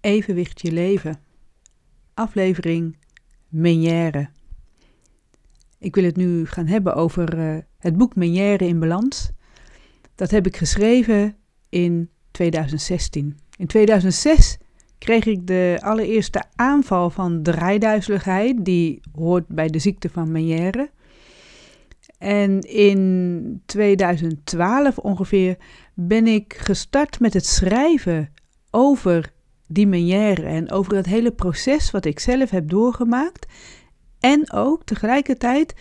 Evenwicht je leven. Aflevering Menière. Ik wil het nu gaan hebben over uh, het boek Menière in Balans. Dat heb ik geschreven in 2016. In 2006 kreeg ik de allereerste aanval van draaiduizeligheid, die hoort bij de ziekte van Menière. En in 2012 ongeveer ben ik gestart met het schrijven over die Menière en over het hele proces wat ik zelf heb doorgemaakt. En ook tegelijkertijd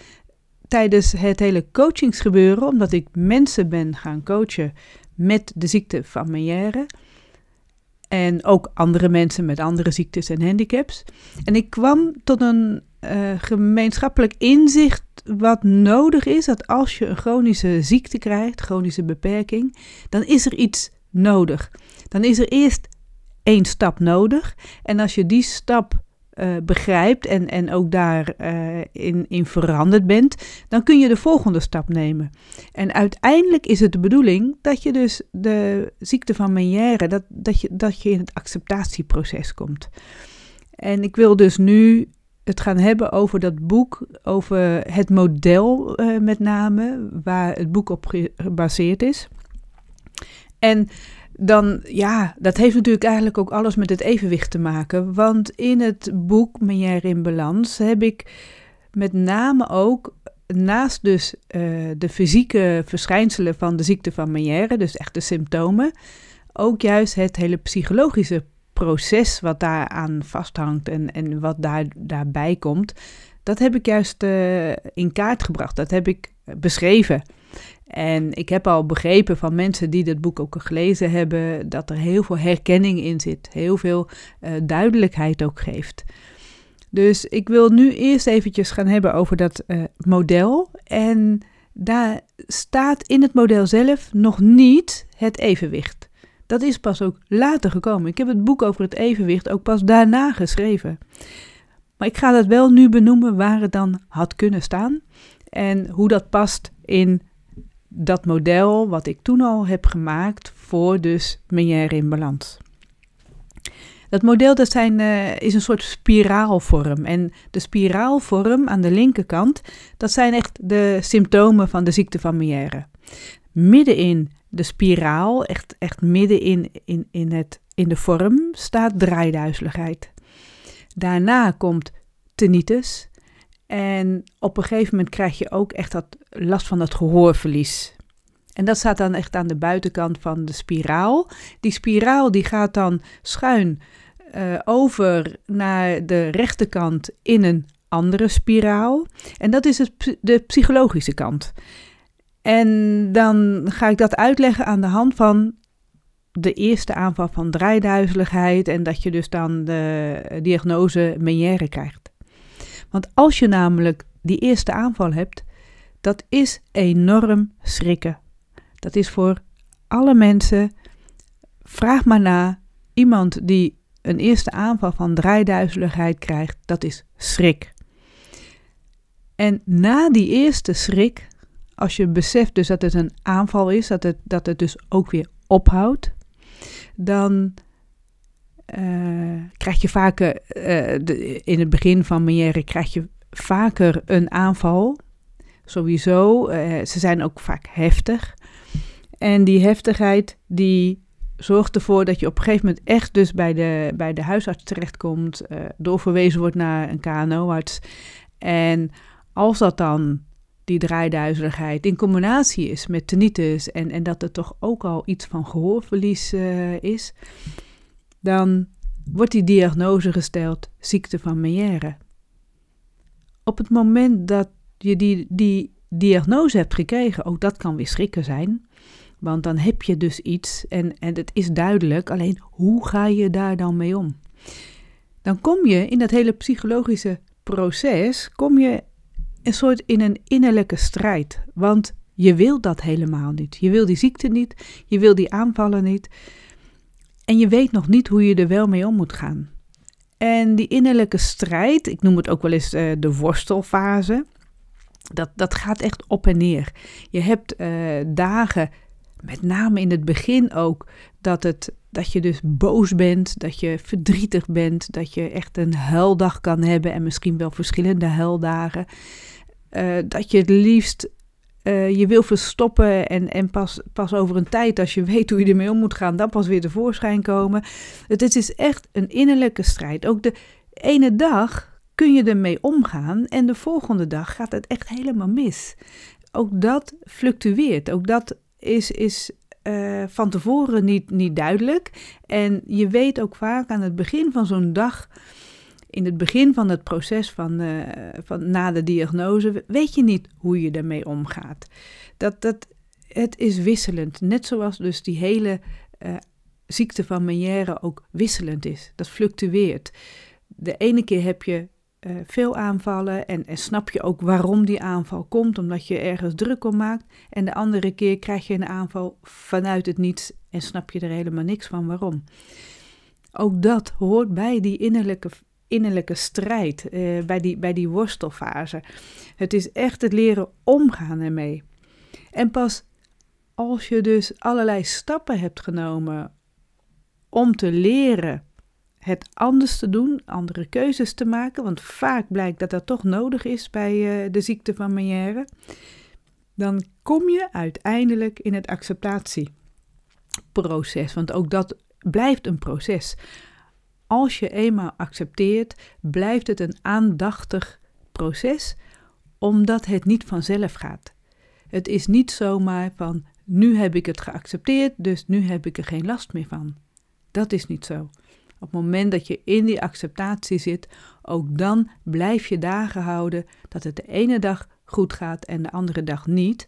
tijdens het hele coachingsgebeuren, omdat ik mensen ben gaan coachen met de ziekte van Menière. En ook andere mensen met andere ziektes en handicaps. En ik kwam tot een uh, gemeenschappelijk inzicht wat nodig is. Dat als je een chronische ziekte krijgt, chronische beperking, dan is er iets nodig. Dan is er eerst één stap nodig. En als je die stap uh, begrijpt en, en ook daarin uh, in, in veranderd bent, dan kun je de volgende stap nemen. En uiteindelijk is het de bedoeling dat je dus de ziekte van Meniere, dat, dat, je, dat je in het acceptatieproces komt. En ik wil dus nu het gaan hebben over dat boek, over het model uh, met name, waar het boek op gebaseerd is. En dan, ja, dat heeft natuurlijk eigenlijk ook alles met het evenwicht te maken. Want in het boek Menière in Balans heb ik met name ook, naast dus uh, de fysieke verschijnselen van de ziekte van Menière, dus echt de symptomen, ook juist het hele psychologische proces wat daaraan vasthangt en, en wat daar, daarbij komt, dat heb ik juist uh, in kaart gebracht. Dat heb ik beschreven. En ik heb al begrepen van mensen die dit boek ook gelezen hebben, dat er heel veel herkenning in zit, heel veel uh, duidelijkheid ook geeft. Dus ik wil nu eerst eventjes gaan hebben over dat uh, model. En daar staat in het model zelf nog niet het evenwicht. Dat is pas ook later gekomen. Ik heb het boek over het evenwicht ook pas daarna geschreven. Maar ik ga dat wel nu benoemen waar het dan had kunnen staan en hoe dat past in dat model wat ik toen al heb gemaakt voor dus Menière in balans. Dat model dat zijn, uh, is een soort spiraalvorm. En de spiraalvorm aan de linkerkant, dat zijn echt de symptomen van de ziekte van Menière. Middenin de spiraal, echt, echt midden in, in, in, het, in de vorm, staat draaiduizeligheid. Daarna komt tinnitus, en op een gegeven moment krijg je ook echt dat last van dat gehoorverlies. En dat staat dan echt aan de buitenkant van de spiraal. Die spiraal die gaat dan schuin uh, over naar de rechterkant in een andere spiraal. En dat is de psychologische kant. En dan ga ik dat uitleggen aan de hand van de eerste aanval van draaiduizeligheid en dat je dus dan de diagnose Meniere krijgt. Want als je namelijk die eerste aanval hebt, dat is enorm schrikken. Dat is voor alle mensen. Vraag maar na. Iemand die een eerste aanval van draaiduizeligheid krijgt, dat is schrik. En na die eerste schrik, als je beseft dus dat het een aanval is, dat het, dat het dus ook weer ophoudt, dan uh, krijg je vaker, de, in het begin van Meniere krijg je vaker een aanval. Sowieso, uh, ze zijn ook vaak heftig. En die heftigheid die zorgt ervoor dat je op een gegeven moment echt dus bij de, bij de huisarts terechtkomt, doorverwezen wordt naar een KNO-arts. En als dat dan die draaiduizeligheid in combinatie is met tinnitus en, en dat er toch ook al iets van gehoorverlies is, dan wordt die diagnose gesteld ziekte van Meniere. Op het moment dat je die, die diagnose hebt gekregen, ook dat kan weer schrikken zijn, want dan heb je dus iets en, en het is duidelijk, alleen hoe ga je daar dan mee om? Dan kom je in dat hele psychologische proces, kom je een soort in een innerlijke strijd, want je wil dat helemaal niet. Je wil die ziekte niet, je wil die aanvallen niet. En je weet nog niet hoe je er wel mee om moet gaan. En die innerlijke strijd, ik noem het ook wel eens uh, de worstelfase, dat, dat gaat echt op en neer. Je hebt uh, dagen met name in het begin ook, dat, het, dat je dus boos bent, dat je verdrietig bent, dat je echt een huildag kan hebben en misschien wel verschillende huildagen. Uh, dat je het liefst uh, je wil verstoppen en, en pas, pas over een tijd, als je weet hoe je ermee om moet gaan, dan pas weer tevoorschijn komen. Het, is echt een innerlijke strijd. Ook de ene dag kun je ermee omgaan en de volgende dag gaat het echt helemaal mis. Ook dat fluctueert. Ook dat is, is uh, van tevoren niet, niet duidelijk. En je weet ook vaak aan het begin van zo'n dag in het begin van het proces van, uh, van na de diagnose weet je niet hoe je ermee omgaat. Dat, dat, het is wisselend, net zoals dus die hele uh, ziekte van Meniere ook wisselend is. Dat fluctueert. De ene keer heb je uh, veel aanvallen en, en snap je ook waarom die aanval komt, omdat je ergens druk om maakt. En de andere keer krijg je een aanval vanuit het niets en snap je er helemaal niks van waarom. Ook dat hoort bij die innerlijke innerlijke strijd, uh, bij, die, bij die worstelfase. Het is echt het leren omgaan ermee. En pas als je dus allerlei stappen hebt genomen om te leren het anders te doen, andere keuzes te maken, want vaak blijkt dat dat toch nodig is bij uh, de ziekte van Meniere, dan kom je uiteindelijk in het acceptatieproces. Want ook dat blijft een proces als je eenmaal accepteert, blijft het een aandachtig proces, omdat het niet vanzelf gaat. Het is niet zomaar van nu heb ik het geaccepteerd, dus nu heb ik er geen last meer van. Dat is niet zo. Op het moment dat je in die acceptatie zit, ook dan blijf je dagen houden dat het de ene dag goed gaat en de andere dag niet.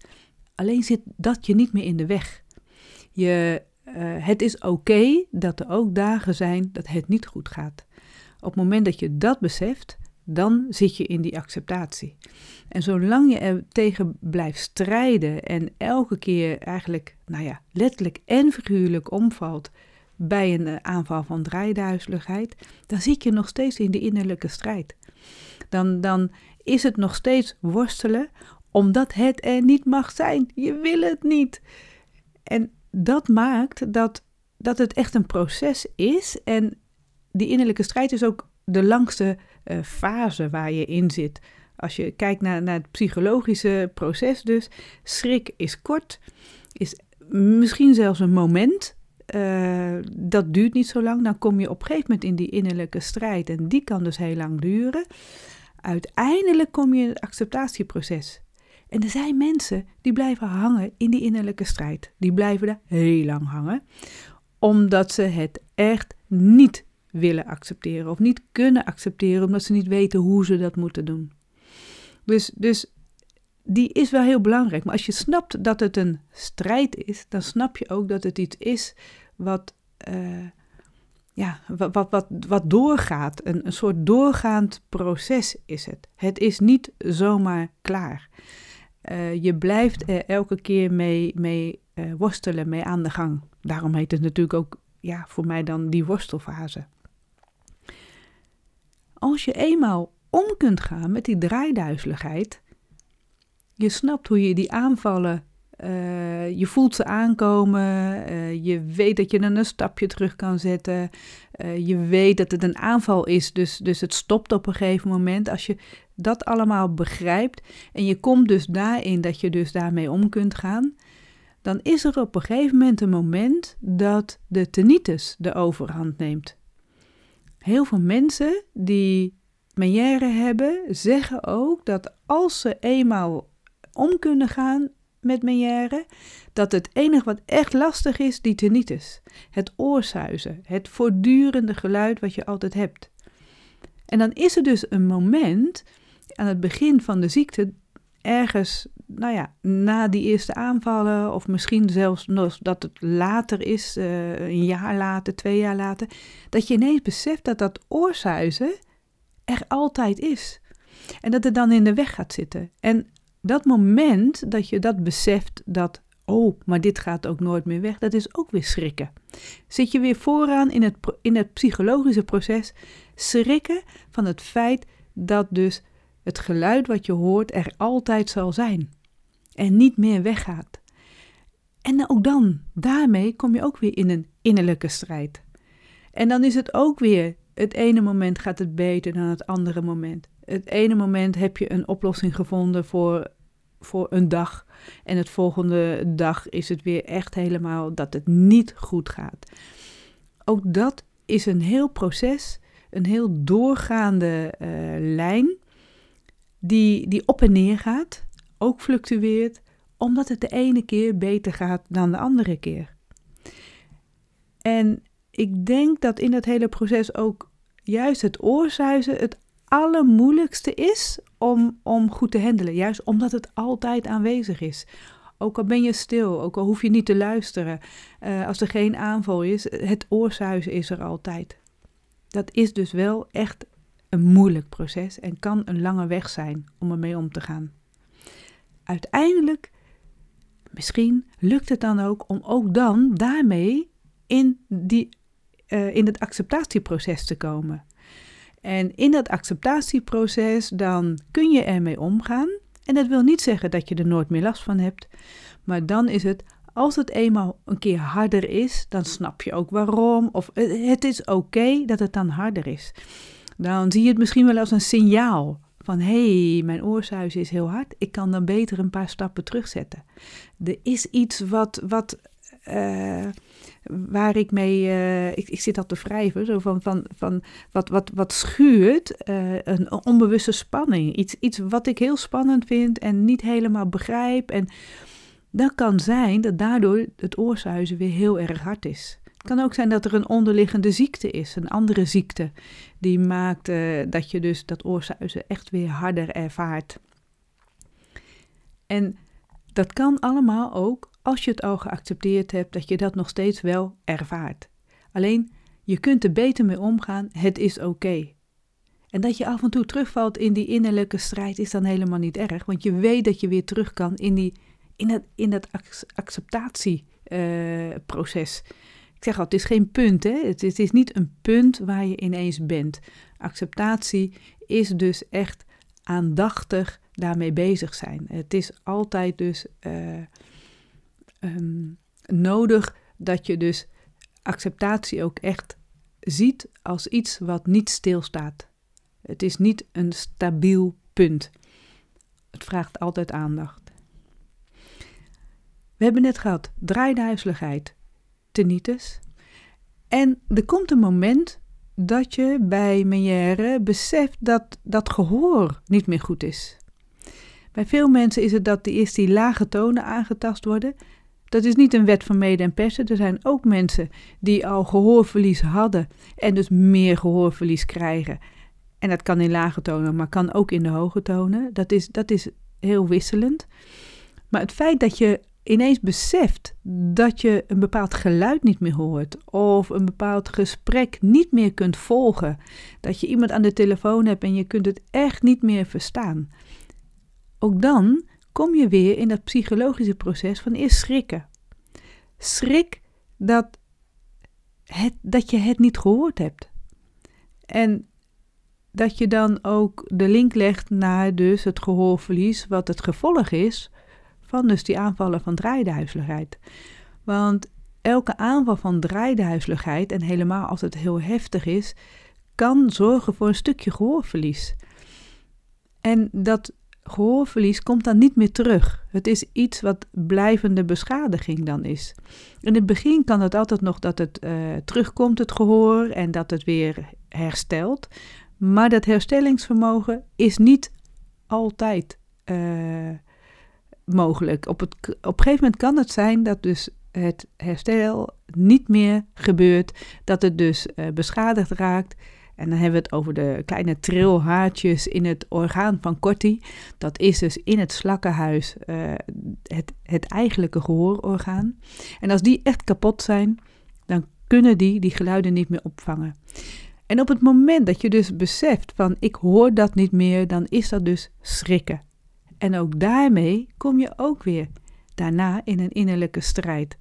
Alleen zit dat je niet meer in de weg. Je uh, het is oké dat er ook dagen zijn dat het niet goed gaat. Op het moment dat je dat beseft, dan zit je in die acceptatie. En zolang je er tegen blijft strijden en elke keer eigenlijk, nou ja, letterlijk en figuurlijk omvalt bij een eh, aanval van draaiduizeligheid, dan zit je nog steeds in de innerlijke strijd. Dan, dan is het nog steeds worstelen, omdat het er niet mag zijn. Je wil het niet. En dat maakt dat, dat het echt een proces is. En die innerlijke strijd is ook de langste uh, fase waar je in zit. Als je kijkt naar, naar het psychologische proces, dus schrik is kort, is misschien zelfs een moment. Uh, dat duurt niet zo lang. Dan kom je op een gegeven moment in die innerlijke strijd. En die kan dus heel lang duren. Uiteindelijk kom je in het acceptatieproces. En er zijn mensen die blijven hangen in die innerlijke strijd. Die blijven daar heel lang hangen, omdat ze het echt niet willen accepteren of niet kunnen accepteren, omdat ze niet weten hoe ze dat moeten doen. Dus, dus die is wel heel belangrijk. Maar als je snapt dat het een strijd is, dan snap je ook dat het iets is wat, uh, ja, wat, wat, wat doorgaat. Een, een soort doorgaand proces is het. Het is niet zomaar klaar. Uh, je blijft er elke keer mee, mee uh, worstelen, mee aan de gang. Daarom heet het natuurlijk ook ja, voor mij dan die worstelfase. Als je eenmaal om kunt gaan met die draaiduizeligheid, je snapt hoe je die aanvallen, uh, je voelt ze aankomen, je weet dat je dan een stapje terug kan zetten, je weet dat het een aanval is, dus, dus het stopt op een gegeven moment. Als je dat allemaal begrijpt en je komt dus daarin dat je dus daarmee om kunt gaan, dan is er op een gegeven moment een moment dat de tinnitus de overhand neemt. Heel veel mensen die Meniere hebben, zeggen ook dat als ze eenmaal om kunnen gaan met Meniere, dat het enige wat echt lastig is, die tinnitus. Het oorsuizen, het voortdurende geluid wat je altijd hebt. En dan is er dus een moment aan het begin van de ziekte, ergens, nou ja, na die eerste aanvallen, of misschien zelfs dat het later is, uh, een jaar later, twee jaar later, dat je ineens beseft dat dat oorzuizen er altijd is. En dat het dan in de weg gaat zitten. En dat moment dat je dat beseft, dat, oh, maar dit gaat ook nooit meer weg, dat is ook weer schrikken. Zit je weer vooraan in het, in het psychologische proces, schrikken van het feit dat dus het geluid wat je hoort er altijd zal zijn en niet meer weggaat. En ook dan, daarmee kom je ook weer in een innerlijke strijd. En dan is het ook weer, het ene moment gaat het beter dan het andere moment. Het ene moment heb je een oplossing gevonden voor, voor een dag. En het volgende dag is het weer echt helemaal dat het niet goed gaat. Ook dat is een heel proces, een heel doorgaande uh, lijn, die, die op en neer gaat, ook fluctueert, omdat het de ene keer beter gaat dan de andere keer. En ik denk dat in dat hele proces ook juist het oorzuizen het allermoeilijkste is om, om goed te handelen. Juist omdat het altijd aanwezig is. Ook al ben je stil, ook al hoef je niet te luisteren. Uh, als er geen aanval is, het oorzuizen is er altijd. Dat is dus wel echt een moeilijk proces en kan een lange weg zijn om ermee om te gaan. Uiteindelijk, misschien lukt het dan ook om ook dan daarmee in, die, uh, in het acceptatieproces te komen. En in dat acceptatieproces dan kun je ermee omgaan. En dat wil niet zeggen dat je er nooit meer last van hebt. Maar dan is het, als het eenmaal een keer harder is, dan snap je ook waarom. Of het is oké dat het dan harder is. Dan zie je het misschien wel als een signaal van hé, hey, mijn oorzuis is heel hard. Ik kan dan beter een paar stappen terugzetten. Er is iets wat, wat uh, waar ik mee, uh, ik, ik, zit al te wrijven, zo van, van, van wat, wat, wat schuurt, uh, een onbewuste spanning. Iets, iets wat ik heel spannend vind en niet helemaal begrijp. En dat kan zijn dat daardoor het oorzuizen weer heel erg hard is. Het kan ook zijn dat er een onderliggende ziekte is, een andere ziekte, die maakt dat je dus dat oorzuizen echt weer harder ervaart. En dat kan allemaal ook als je het al geaccepteerd hebt, dat je dat nog steeds wel ervaart. Alleen, je kunt er beter mee omgaan, het is oké. En dat je af en toe terugvalt in die innerlijke strijd is dan helemaal niet erg, want je weet dat je weer terug kan in, die, in, dat, in dat acceptatieproces. Uh, ik zeg al, het is geen punt, hè? Het, is niet een punt waar je ineens bent. Acceptatie is dus echt aandachtig daarmee bezig zijn. Het is altijd dus uh, um, nodig dat je dus acceptatie ook echt ziet als iets wat niet stilstaat. Het is niet een stabiel punt. Het vraagt altijd aandacht. We hebben net gehad draaiduizeligheid, tinnitus. En er komt een moment dat je bij Meniere beseft dat dat gehoor niet meer goed is. Bij veel mensen is het dat de eerst die lage tonen aangetast worden dat is niet een wet van mede en persen. Er zijn ook mensen die al gehoorverlies hadden en dus meer gehoorverlies krijgen. En dat kan in lage tonen, maar kan ook in de hoge tonen. Dat is, dat is heel wisselend. Maar het feit dat je ineens beseft dat je een bepaald geluid niet meer hoort of een bepaald gesprek niet meer kunt volgen, dat je iemand aan de telefoon hebt en je kunt het echt niet meer verstaan. Ook dan kom je weer in dat psychologische proces van eerst schrikken. Schrik dat, het, dat je het niet gehoord hebt. En dat je dan ook de link legt naar dus het gehoorverlies, wat het gevolg is van dus die aanvallen van draaiduizeligheid. Want elke aanval van draaiduizeligheid, en helemaal als het heel heftig is, kan zorgen voor een stukje gehoorverlies. En dat gehoorverlies komt dan niet meer terug. Het is iets wat blijvende beschadiging dan is. In het begin kan het altijd nog dat het uh, terugkomt, het gehoor, en dat het weer herstelt. Maar dat herstellingsvermogen is niet altijd uh, mogelijk. Op, het, op een gegeven moment kan het zijn dat dus het herstel niet meer gebeurt, dat het dus uh, beschadigd raakt en dan hebben we het over de kleine trilhaartjes in het orgaan van Corti. Dat is dus in het slakkenhuis uh, het, het eigenlijke gehoororgaan. En als die echt kapot zijn, dan kunnen die die geluiden niet meer opvangen. En op het moment dat je dus beseft van ik hoor dat niet meer, dan is dat dus schrikken. En ook daarmee kom je ook weer daarna in een innerlijke strijd.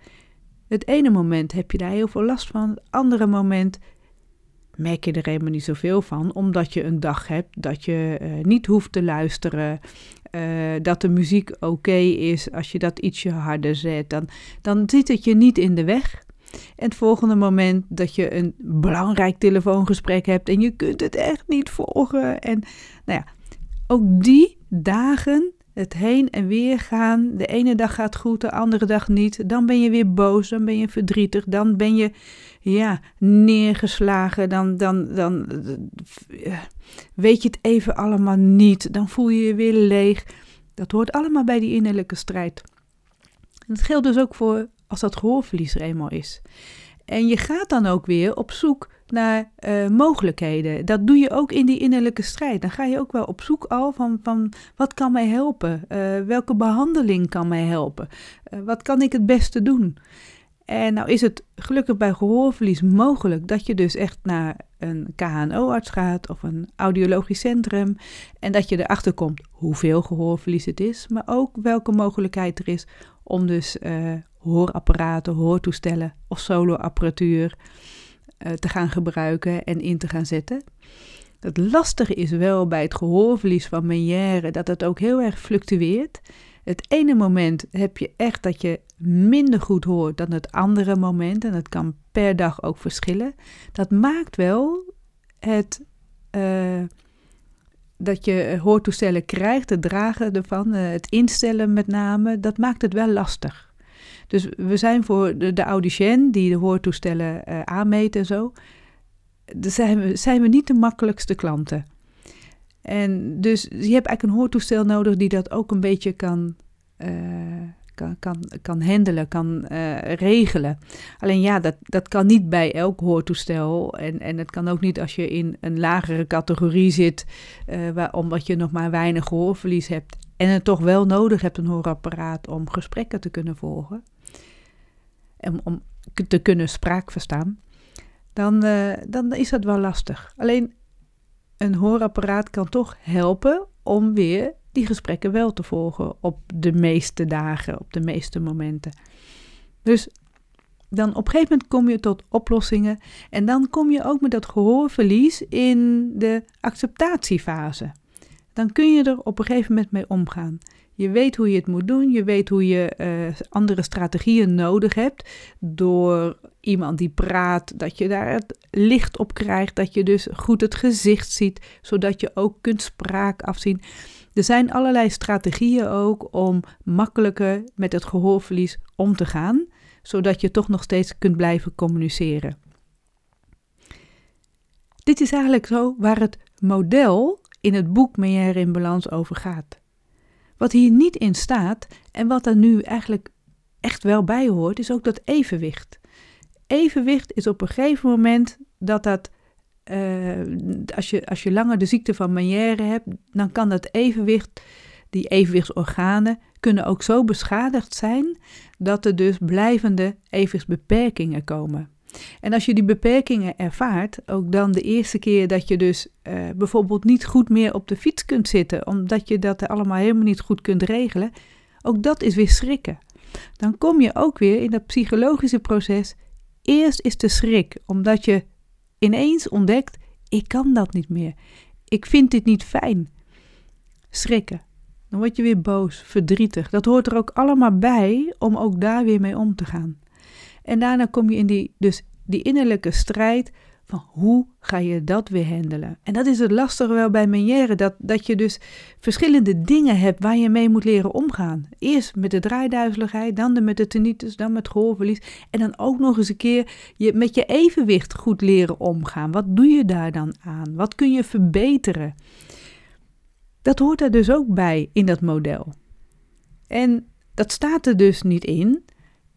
Het ene moment heb je daar heel veel last van, het andere moment merk je er helemaal niet zoveel van, omdat je een dag hebt dat je uh, niet hoeft te luisteren, eh, dat de muziek oké is als je dat ietsje harder zet. Dan, dan zit het je niet in de weg. En het volgende moment dat je een belangrijk telefoongesprek hebt en je kunt het echt niet volgen. En nou ja, ook die dagen, het heen en weer gaan. De ene dag gaat goed, de andere dag niet. Dan ben je weer boos, dan ben je verdrietig, dan ben je ja, neergeslagen. Dan, dan, dan eh, weet je het even allemaal niet. Dan voel je je weer leeg. Dat hoort allemaal bij die innerlijke strijd. En dat geldt dus ook voor als dat gehoorverlies er eenmaal is. En je gaat dan ook weer op zoek naar uh, mogelijkheden. Dat doe je ook in die innerlijke strijd. Dan ga je ook wel op zoek al van, van wat kan mij helpen? Uh, welke behandeling kan mij helpen? Uh, wat kan ik het beste doen? En nou is het gelukkig bij gehoorverlies mogelijk dat je dus echt naar een KNO-arts gaat of een audiologisch centrum en dat je erachter komt hoeveel gehoorverlies het is, maar ook welke mogelijkheid er is om dus hoorapparaten, hoortoestellen of soloapparatuur te gaan gebruiken en in te gaan zetten. Het lastige is wel bij het gehoorverlies van Meniere dat het ook heel erg fluctueert. Het ene moment heb je echt dat je minder goed hoort dan het andere moment. En dat kan per dag ook verschillen. Dat maakt wel het. Uh, dat je hoortoestellen krijgt, het dragen ervan, uh, het instellen met name, dat maakt het wel lastig. Dus we zijn voor de, de die de hoortoestellen uh, aanmeten en zo, zijn we, zijn we niet de makkelijkste klanten. En dus je hebt eigenlijk een hoortoestel nodig die dat ook een beetje kan, uh, kan, kan, kan handelen, kan uh, regelen. Alleen ja, dat, dat kan niet bij elk hoortoestel. En, en het kan ook niet als je in een lagere categorie zit, omdat je nog maar weinig gehoorverlies hebt. En het toch wel nodig hebt, een hoorapparaat, om gesprekken te kunnen volgen. En om te kunnen spraak verstaan. Dan, dan is dat wel lastig. Alleen een hoorapparaat kan toch helpen om weer die gesprekken wel te volgen op de meeste dagen, op de meeste momenten. Dus dan op een gegeven moment kom je tot oplossingen en dan kom je ook met dat gehoorverlies in de acceptatiefase. Dan kun je er op een gegeven moment mee omgaan. Je weet hoe je het moet doen. Je weet hoe je uh, andere strategieën nodig hebt. Door iemand die praat, dat je daar het licht op krijgt. Dat je dus goed het gezicht ziet, zodat je ook kunt spraak afzien. Er zijn allerlei strategieën ook om makkelijker met het gehoorverlies om te gaan, zodat je toch nog steeds kunt blijven communiceren. Dit is eigenlijk zo waar het model in het boek Meijer in Balans over gaat. Wat hier niet in staat en wat er nu eigenlijk echt wel bij hoort, is ook dat evenwicht. Evenwicht is op een gegeven moment dat dat, uh, als, je, als je langer de ziekte van Meniere hebt, dan kan dat evenwicht, die evenwichtsorganen, kunnen ook zo beschadigd zijn dat er dus blijvende evenwichtsbeperkingen komen. En als je die beperkingen ervaart, ook dan de eerste keer dat je dus uh, bijvoorbeeld niet goed meer op de fiets kunt zitten, omdat je dat allemaal helemaal niet goed kunt regelen, ook dat is weer schrikken. Dan kom je ook weer in dat psychologische proces. Eerst is de schrik, omdat je ineens ontdekt: ik kan dat niet meer. Ik vind dit niet fijn. Schrikken. Dan word je weer boos, verdrietig. Dat hoort er ook allemaal bij om ook daar weer mee om te gaan. En daarna kom je in die, dus die innerlijke strijd van hoe ga je dat weer handelen? En dat is het lastige wel bij Meniere, dat, dat je dus verschillende dingen hebt waar je mee moet leren omgaan. Eerst met de draaiduizeligheid, dan de met de tinnitus, dan met gehoorverlies. En dan ook nog eens een keer je, met je evenwicht goed leren omgaan. Wat doe je daar dan aan? Wat kun je verbeteren? Dat hoort er dus ook bij in dat model. En dat staat er dus niet in,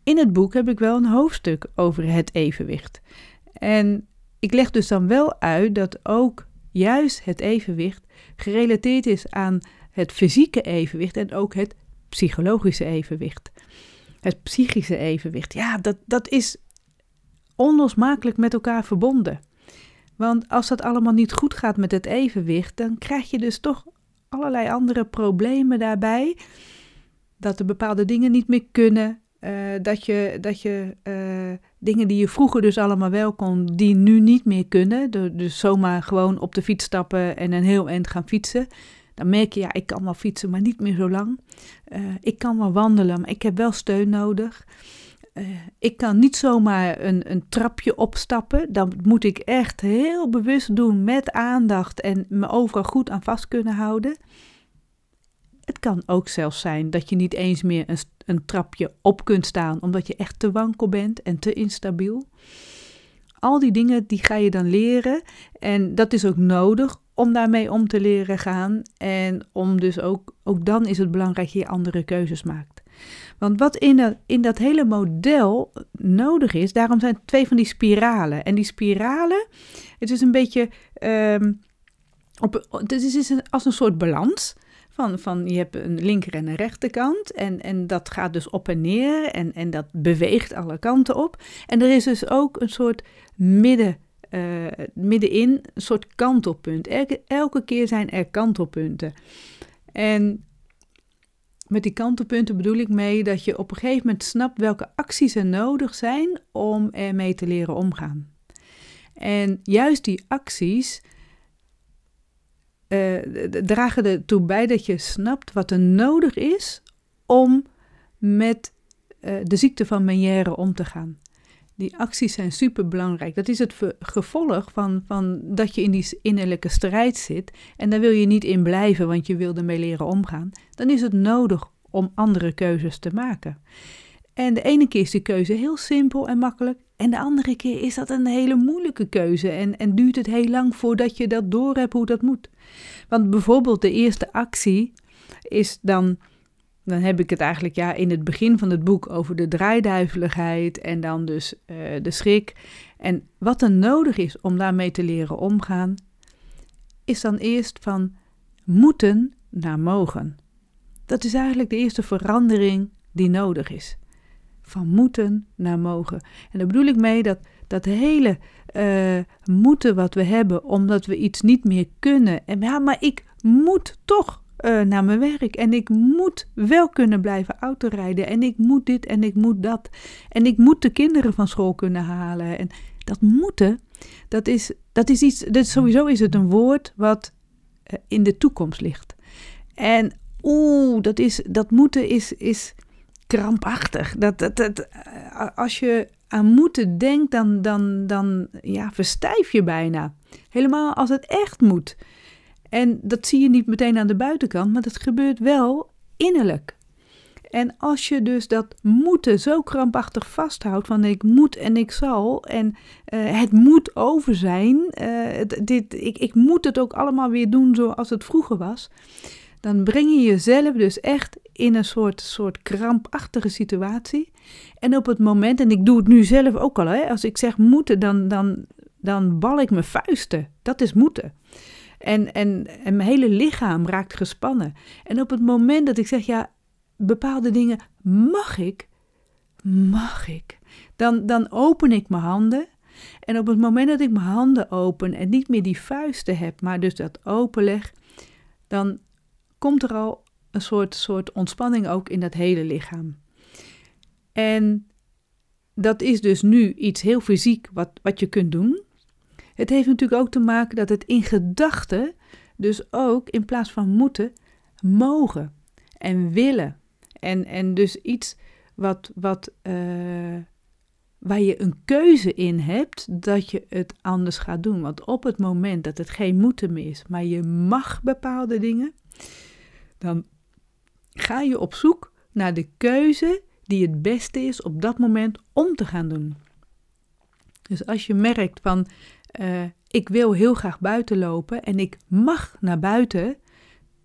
in het boek heb ik wel een hoofdstuk over het evenwicht. En ik leg dus dan wel uit dat ook juist het evenwicht gerelateerd is aan het fysieke evenwicht en ook het psychologische evenwicht. Het psychische evenwicht, ja, dat, dat is onlosmakelijk met elkaar verbonden. Want als dat allemaal niet goed gaat met het evenwicht, dan krijg je dus toch allerlei andere problemen daarbij. Dat er bepaalde dingen niet meer kunnen, uh, dat je, dat je uh, dingen die je vroeger dus allemaal wel kon, die nu niet meer kunnen. Dus zomaar gewoon op de fiets stappen en een heel eind gaan fietsen. dan merk je, ja, ik kan wel fietsen, maar niet meer zo lang. Eh, ik kan wel wandelen, maar ik heb wel steun nodig. Ik kan niet zomaar een, een trapje opstappen. Dan moet ik echt heel bewust doen met aandacht en me overal goed aan vast kunnen houden. Het kan ook zelfs zijn dat je niet eens meer een, een trapje op kunt staan, omdat je echt te wankel bent en te instabiel. Al die dingen die ga je dan leren en dat is ook nodig om daarmee om te leren gaan en om dus ook, ook dan is het belangrijk dat je andere keuzes maakt. Want wat in dat, in dat hele model nodig is, daarom zijn twee van die spiralen. En die spiralen, het is een beetje, um, op, het is als een soort balans. Van, van je hebt een linker en een rechterkant en, en dat gaat dus op en neer en, en dat beweegt alle kanten op. En er is dus ook een soort midden, uh, middenin, een soort kantelpunt. Elke, elke keer zijn er kantelpunten. En met die kantelpunten bedoel ik mee dat je op een gegeven moment snapt welke acties er nodig zijn om ermee te leren omgaan. En juist die acties uh, dragen ertoe bij dat je snapt wat er nodig is om met uh, de ziekte van Meniere om te gaan. Die acties zijn super belangrijk. Dat is het gevolg van, van dat je in die innerlijke strijd zit. En daar wil je niet in blijven, want je wil ermee leren omgaan. Dan is het nodig om andere keuzes te maken. En de ene keer is die keuze heel simpel en makkelijk. En de andere keer is dat een hele moeilijke keuze. En, en duurt het heel lang voordat je dat doorhebt hoe dat moet. Want bijvoorbeeld de eerste actie is dan dan heb ik het eigenlijk ja, in het begin van het boek over de draaiduiveligheid en dan dus uh, de schrik. En wat er nodig is om daarmee te leren omgaan, is dan eerst van moeten naar mogen. Dat is eigenlijk de eerste verandering die nodig is. Van moeten naar mogen. En daar bedoel ik mee dat dat hele uh, moeten wat we hebben, omdat we iets niet meer kunnen. En ja, maar ik moet toch uh, naar mijn werk. En ik moet wel kunnen blijven autorijden. En ik moet dit en ik moet dat. En ik moet de kinderen van school kunnen halen. En dat moeten, dat is, dat is iets. Dat sowieso is het een woord wat uh, in de toekomst ligt. En oeh, dat, is, dat moeten is, is krampachtig. Dat, dat, dat, uh, als je aan moeten denkt, dan, dan, dan ja, verstijf je bijna. Helemaal als het echt moet. En dat zie je niet meteen aan de buitenkant, maar dat gebeurt wel innerlijk. En als je dus dat moeten zo krampachtig vasthoudt van ik moet en ik zal en uh, het moet over zijn, uh, dit, ik, ik moet het ook allemaal weer doen zoals het vroeger was, dan breng je jezelf dus echt in een soort, soort krampachtige situatie. En op het moment, en ik doe het nu zelf ook al, hè, als ik zeg moeten, dan, dan, dan bal ik mijn vuisten. Dat is moeten. En, en, en mijn hele lichaam raakt gespannen. En op het moment dat ik zeg, ja, bepaalde dingen mag ik, mag ik, dan, dan open ik mijn handen. En op het moment dat ik mijn handen open en niet meer die vuisten heb, maar dus dat openleg, dan komt er al een soort, soort ontspanning ook in dat hele lichaam. En dat is dus nu iets heel fysiek wat, wat je kunt doen. Het heeft natuurlijk ook te maken dat het in gedachten dus ook in plaats van moeten, mogen en willen. En, en dus iets wat, wat, uh, waar je een keuze in hebt dat je het anders gaat doen. Want op het moment dat het geen moeten meer is, maar je mag bepaalde dingen, dan ga je op zoek naar de keuze die het beste is op dat moment om te gaan doen. Dus als je merkt van uh, ik wil heel graag buiten lopen en ik mag naar buiten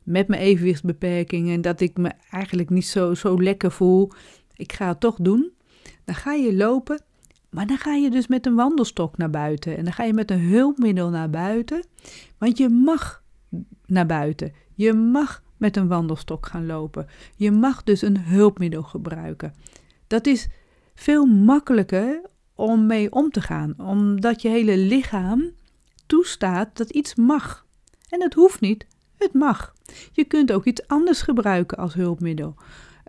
met mijn evenwichtsbeperkingen en dat ik me eigenlijk niet zo, zo lekker voel, ik ga het toch doen. Dan ga je lopen, maar dan ga je dus met een wandelstok naar buiten en dan ga je met een hulpmiddel naar buiten, want je mag naar buiten. Je mag met een wandelstok gaan lopen. Je mag dus een hulpmiddel gebruiken. Dat is veel makkelijker om mee om te gaan, omdat je hele lichaam toestaat dat iets mag. En het hoeft niet, het mag. Je kunt ook iets anders gebruiken als hulpmiddel.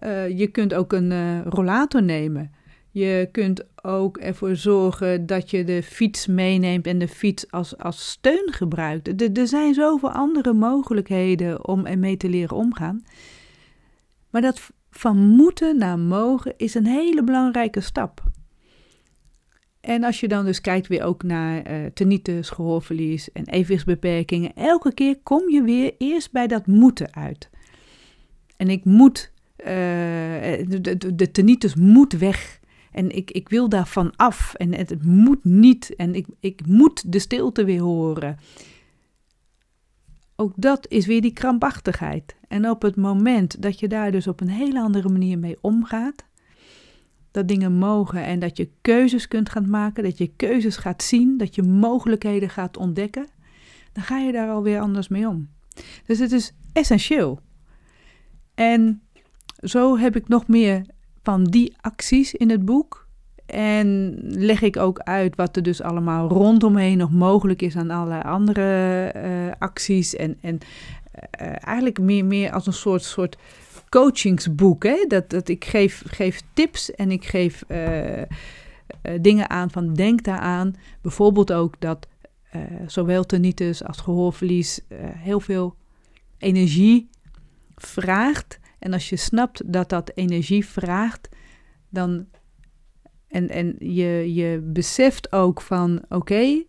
Uh, je kunt ook een uh, rollator nemen. Je kunt ook ervoor zorgen dat je de fiets meeneemt en de fiets als, als steun gebruikt. Er, er zijn zoveel andere mogelijkheden om ermee te leren omgaan. Maar dat van moeten naar mogen is een hele belangrijke stap. En als je dan dus kijkt weer ook naar uh, tinnitus, gehoorverlies en evenwichtsbeperkingen, elke keer kom je weer eerst bij dat moeten uit. En ik moet, uh, de, de, de moet weg. En ik, ik wil daarvan af. En het, moet niet. En ik, ik moet de stilte weer horen. Ook dat is weer die krampachtigheid. En op het moment dat je daar dus op een hele andere manier mee omgaat, dat dingen mogen en dat je keuzes kunt gaan maken, dat je keuzes gaat zien, dat je mogelijkheden gaat ontdekken, dan ga je daar alweer anders mee om. Dus het is essentieel. En zo heb ik nog meer van die acties in het boek. En leg ik ook uit wat er dus allemaal rondomheen nog mogelijk is aan allerlei andere uh, acties. En, en uh, eigenlijk meer, meer als een soort, soort coachingsboek. Hè? Dat, dat ik geef, geef tips en ik geef uh, dingen aan van denk daaraan. Bijvoorbeeld ook dat zowel tinnitus als gehoorverlies heel veel energie vraagt. En als je snapt dat dat energie vraagt, dan. En, en je, je beseft ook van: oké,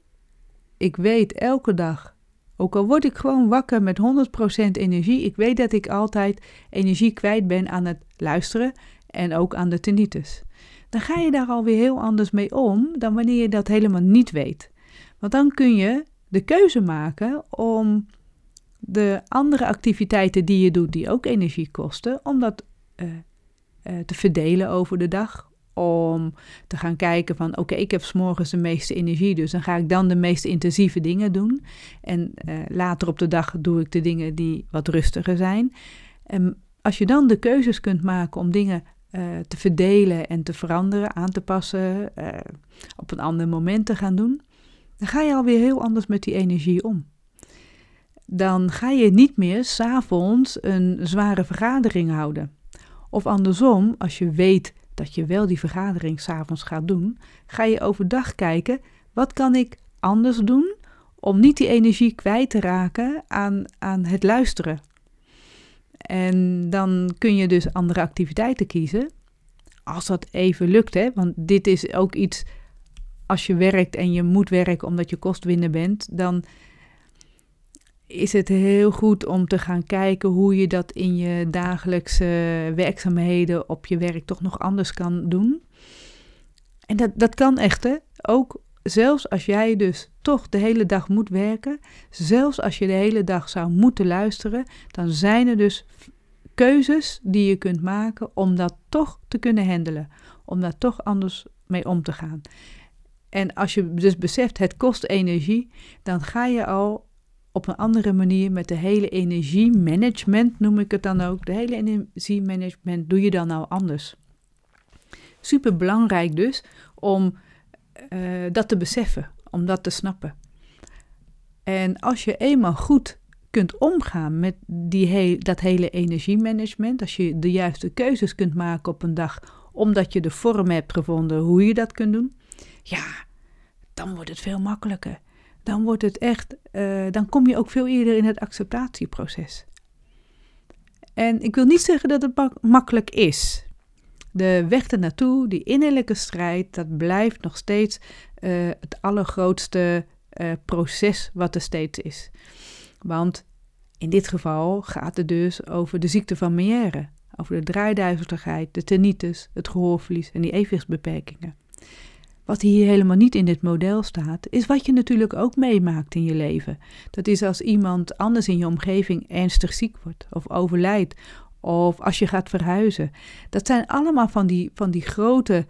ik weet elke dag, ook al word ik gewoon wakker met 100% energie, ik weet dat ik altijd energie kwijt ben aan het luisteren en ook aan de tinnitus. Dan ga je daar alweer heel anders mee om dan wanneer je dat helemaal niet weet. Want dan kun je de keuze maken om de andere activiteiten die je doet, die ook energie kosten, om dat uh, uh, te verdelen over de dag. Om te gaan kijken van oké, ik heb s'morgens de meeste energie, dus dan ga ik dan de meest intensieve dingen doen. En uh, later op de dag doe ik de dingen die wat rustiger zijn. En als je dan de keuzes kunt maken om dingen te verdelen en te veranderen, aan te passen, op een ander moment te gaan doen, dan ga je alweer heel anders met die energie om dan ga je niet meer s'avonds een zware vergadering houden. Of andersom, als je weet dat je wel die vergadering s'avonds gaat doen, ga je overdag kijken, wat kan ik anders doen om niet die energie kwijt te raken aan, aan het luisteren. En dan kun je dus andere activiteiten kiezen, als dat even lukt, hè? want dit is ook iets, als je werkt en je moet werken omdat je kostwinner bent, dan is het heel goed om te gaan kijken hoe je dat in je dagelijkse werkzaamheden op je werk toch nog anders kan doen. En dat, dat kan echt, hè? Ook zelfs als jij dus toch de hele dag moet werken, zelfs als je de hele dag zou moeten luisteren, dan zijn er dus keuzes die je kunt maken om dat toch te kunnen handelen, om daar toch anders mee om te gaan. En als je dus beseft het kost energie, dan ga je al op een andere manier met de hele energiemanagement, noem ik het dan ook. De hele energiemanagement doe je dan nou anders. Super belangrijk dus om uh, dat te beseffen, om dat te snappen. En als je eenmaal goed kunt omgaan met die dat hele energiemanagement, als je de juiste keuzes kunt maken op een dag, omdat je de vorm hebt gevonden hoe je dat kunt doen, ja, dan wordt het veel makkelijker dan wordt het echt, uh, dan kom je ook veel eerder in het acceptatieproces. En ik wil niet zeggen dat het makkelijk is. De weg ernaartoe, die innerlijke strijd, dat blijft nog steeds uh, het allergrootste uh, proces wat er steeds is. Want in dit geval gaat het dus over de ziekte van Meière, over de draaiduizeligheid, de tinnitus, het gehoorverlies en die evenwichtsbeperkingen. Wat hier helemaal niet in dit model staat, is wat je natuurlijk ook meemaakt in je leven. Dat is als iemand anders in je omgeving ernstig ziek wordt of overlijdt, of als je gaat verhuizen. Dat zijn allemaal van die, van die grote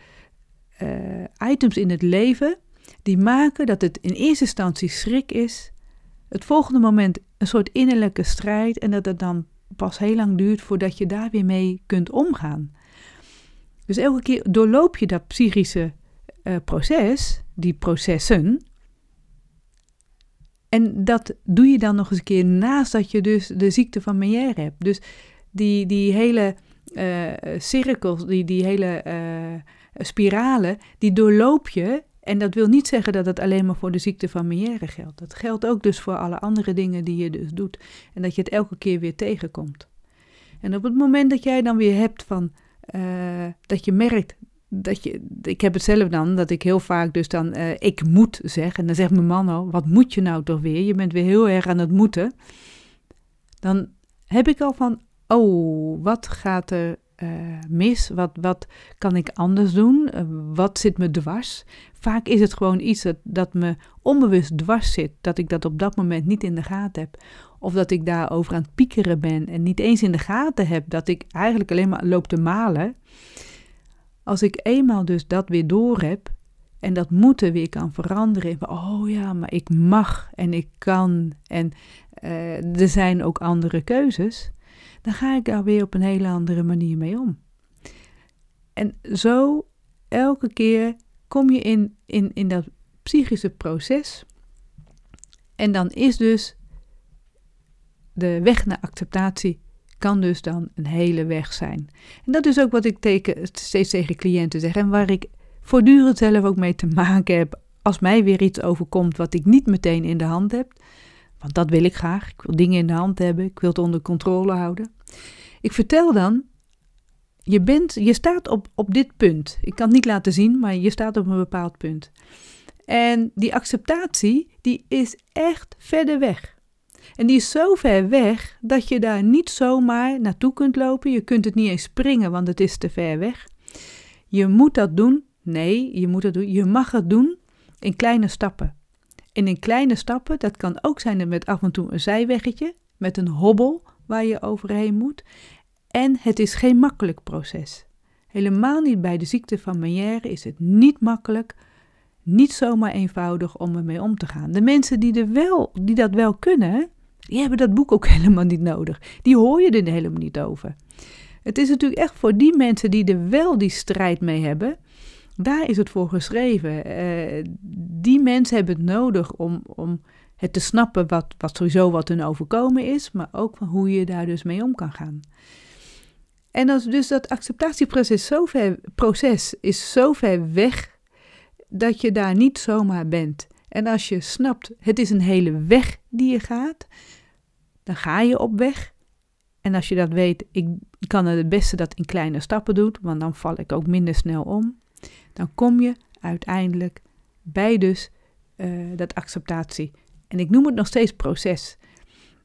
uh, items in het leven die maken dat het in eerste instantie schrik is, het volgende moment een soort innerlijke strijd en dat het dan pas heel lang duurt voordat je daar weer mee kunt omgaan. Dus elke keer doorloop je dat psychische uh, proces, die processen. En dat doe je dan nog eens een keer naast dat je dus de ziekte van Meière hebt. Dus die, die hele uh, cirkels, die, die hele uh, spiralen, die doorloop je. En dat wil niet zeggen dat het alleen maar voor de ziekte van Meniere geldt. Dat geldt ook dus voor alle andere dingen die je dus doet. En dat je het elke keer weer tegenkomt. En op het moment dat jij dan weer hebt van, dat je merkt dat je, ik heb het zelf dan, dat ik heel vaak dus dan uh, ik moet zeg. En dan zegt mijn man al, wat moet je nou toch weer? Je bent weer heel erg aan het moeten. Dan heb ik al van, oh, wat gaat er uh, mis? Wat, wat kan ik anders doen? Uh, wat zit me dwars? Vaak is het gewoon iets dat, dat me onbewust dwars zit, dat ik dat op dat moment niet in de gaten heb. Of dat ik daarover aan het piekeren ben en niet eens in de gaten heb dat ik eigenlijk alleen maar loop te malen. Als ik eenmaal dus dat weer door heb en dat moeten weer kan veranderen. Oh ja, maar ik mag en ik kan en uh, er zijn ook andere keuzes. Dan ga ik daar weer op een hele andere manier mee om. En zo elke keer kom je in, in, in dat psychische proces. En dan is dus de weg naar acceptatie kan dus dan een hele weg zijn. En dat is ook wat ik steeds tegen cliënten zeg en waar ik voortdurend zelf ook mee te maken heb. Als mij weer iets overkomt wat ik niet meteen in de hand heb, want dat wil ik graag. Ik wil dingen in de hand hebben, ik wil het onder controle houden. Ik vertel dan, je, bent, je staat op, op dit punt. Ik kan het niet laten zien, maar je staat op een bepaald punt. En die acceptatie, die is echt verder weg. En die is zo ver weg dat je daar niet zomaar naartoe kunt lopen. Je kunt het niet eens springen, want het is te ver weg. Je moet dat doen. Nee, je moet het doen. Je mag het doen in kleine stappen. En in kleine stappen, dat kan ook zijn met af en toe een zijweggetje, met een hobbel waar je overheen moet. En het is geen makkelijk proces. Helemaal niet bij de ziekte van Meniere is het niet makkelijk, niet zomaar eenvoudig om ermee om te gaan. De mensen die, er wel, die dat wel kunnen, die hebben dat boek ook helemaal niet nodig. Die hoor je er helemaal niet over. Het is natuurlijk echt voor die mensen die er wel die strijd mee hebben. Daar is het voor geschreven. Uh, die mensen hebben het nodig om, om het te snappen wat, wat sowieso wat hun overkomen is, maar ook hoe je daar dus mee om kan gaan. En als dus dat acceptatieproces zo ver, proces is zo ver weg dat je daar niet zomaar bent. En als je snapt, het is een hele weg die je gaat, dan ga je op weg. En als je dat weet, ik kan het beste dat in kleine stappen doen, want dan val ik ook minder snel om. Dan kom je uiteindelijk bij dus uh, dat acceptatie. En ik noem het nog steeds proces.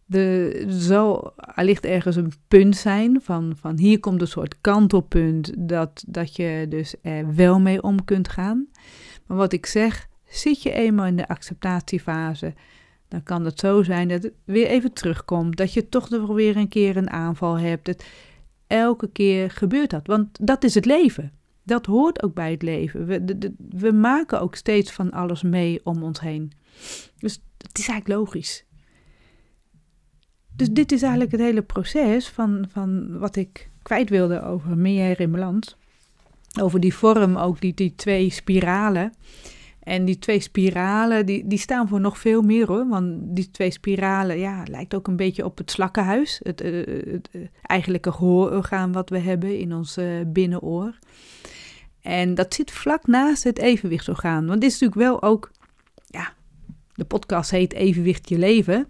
Er zal allicht ergens een punt zijn van, van hier komt een soort kantelpunt dat, dat je dus er wel mee om kunt gaan. Maar wat ik zeg, zit je eenmaal in de acceptatiefase, dan kan het zo zijn dat het weer even terugkomt. Dat je toch er weer een keer een aanval hebt. Elke keer gebeurt dat, want dat is het leven. Dat hoort ook bij het leven. We, we maken ook steeds van alles mee om ons heen. Dus het is eigenlijk logisch. Dus dit is eigenlijk het hele proces van, van wat ik kwijt wilde over meer in balans. Over die vorm, ook die, die twee spiralen. En die twee spiralen, die, die staan voor nog veel meer hoor. Want die twee spiralen, ja, lijkt ook een beetje op het slakkenhuis. Het, het uh, eigenlijke gehoororgaan wat we hebben in ons uh, binnenoor. En dat zit vlak naast het evenwichtsorgaan. Want dit is natuurlijk wel ook, ja, de podcast heet Evenwicht je leven.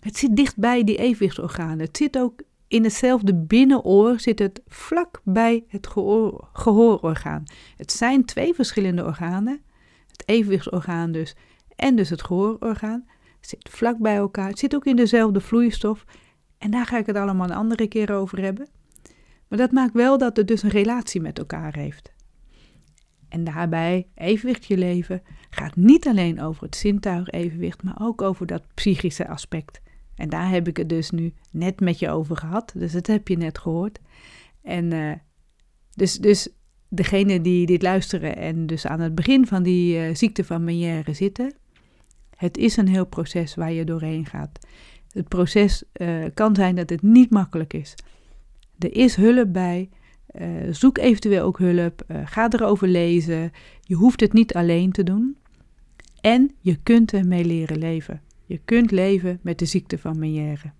Het zit dichtbij die evenwichtsorganen. Het zit ook in hetzelfde binnenoor, zit het vlak bij het gehoor, gehoororgaan. Het zijn twee verschillende organen het evenwichtsorgaan dus, en dus het gehoororgaan, zit vlak bij elkaar. Het zit ook in dezelfde vloeistof. En daar ga ik het allemaal een andere keer over hebben. Maar dat maakt wel dat het dus een relatie met elkaar heeft. En daarbij, evenwicht je leven, gaat niet alleen over het zintuig-evenwicht, maar ook over dat psychische aspect. En daar heb ik het dus nu net met je over gehad, dus dat heb je net gehoord. En uh, dus, dus degene die dit luisteren en dus aan het begin van die uh, ziekte van Meniere zitten, het is een heel proces waar je doorheen gaat. Het proces uh, kan zijn dat het niet makkelijk is. Er is hulp bij. Zoek eventueel ook hulp. ga erover lezen. Je hoeft het niet alleen te doen. En je kunt ermee leren leven. Je kunt leven met de ziekte van Meniere.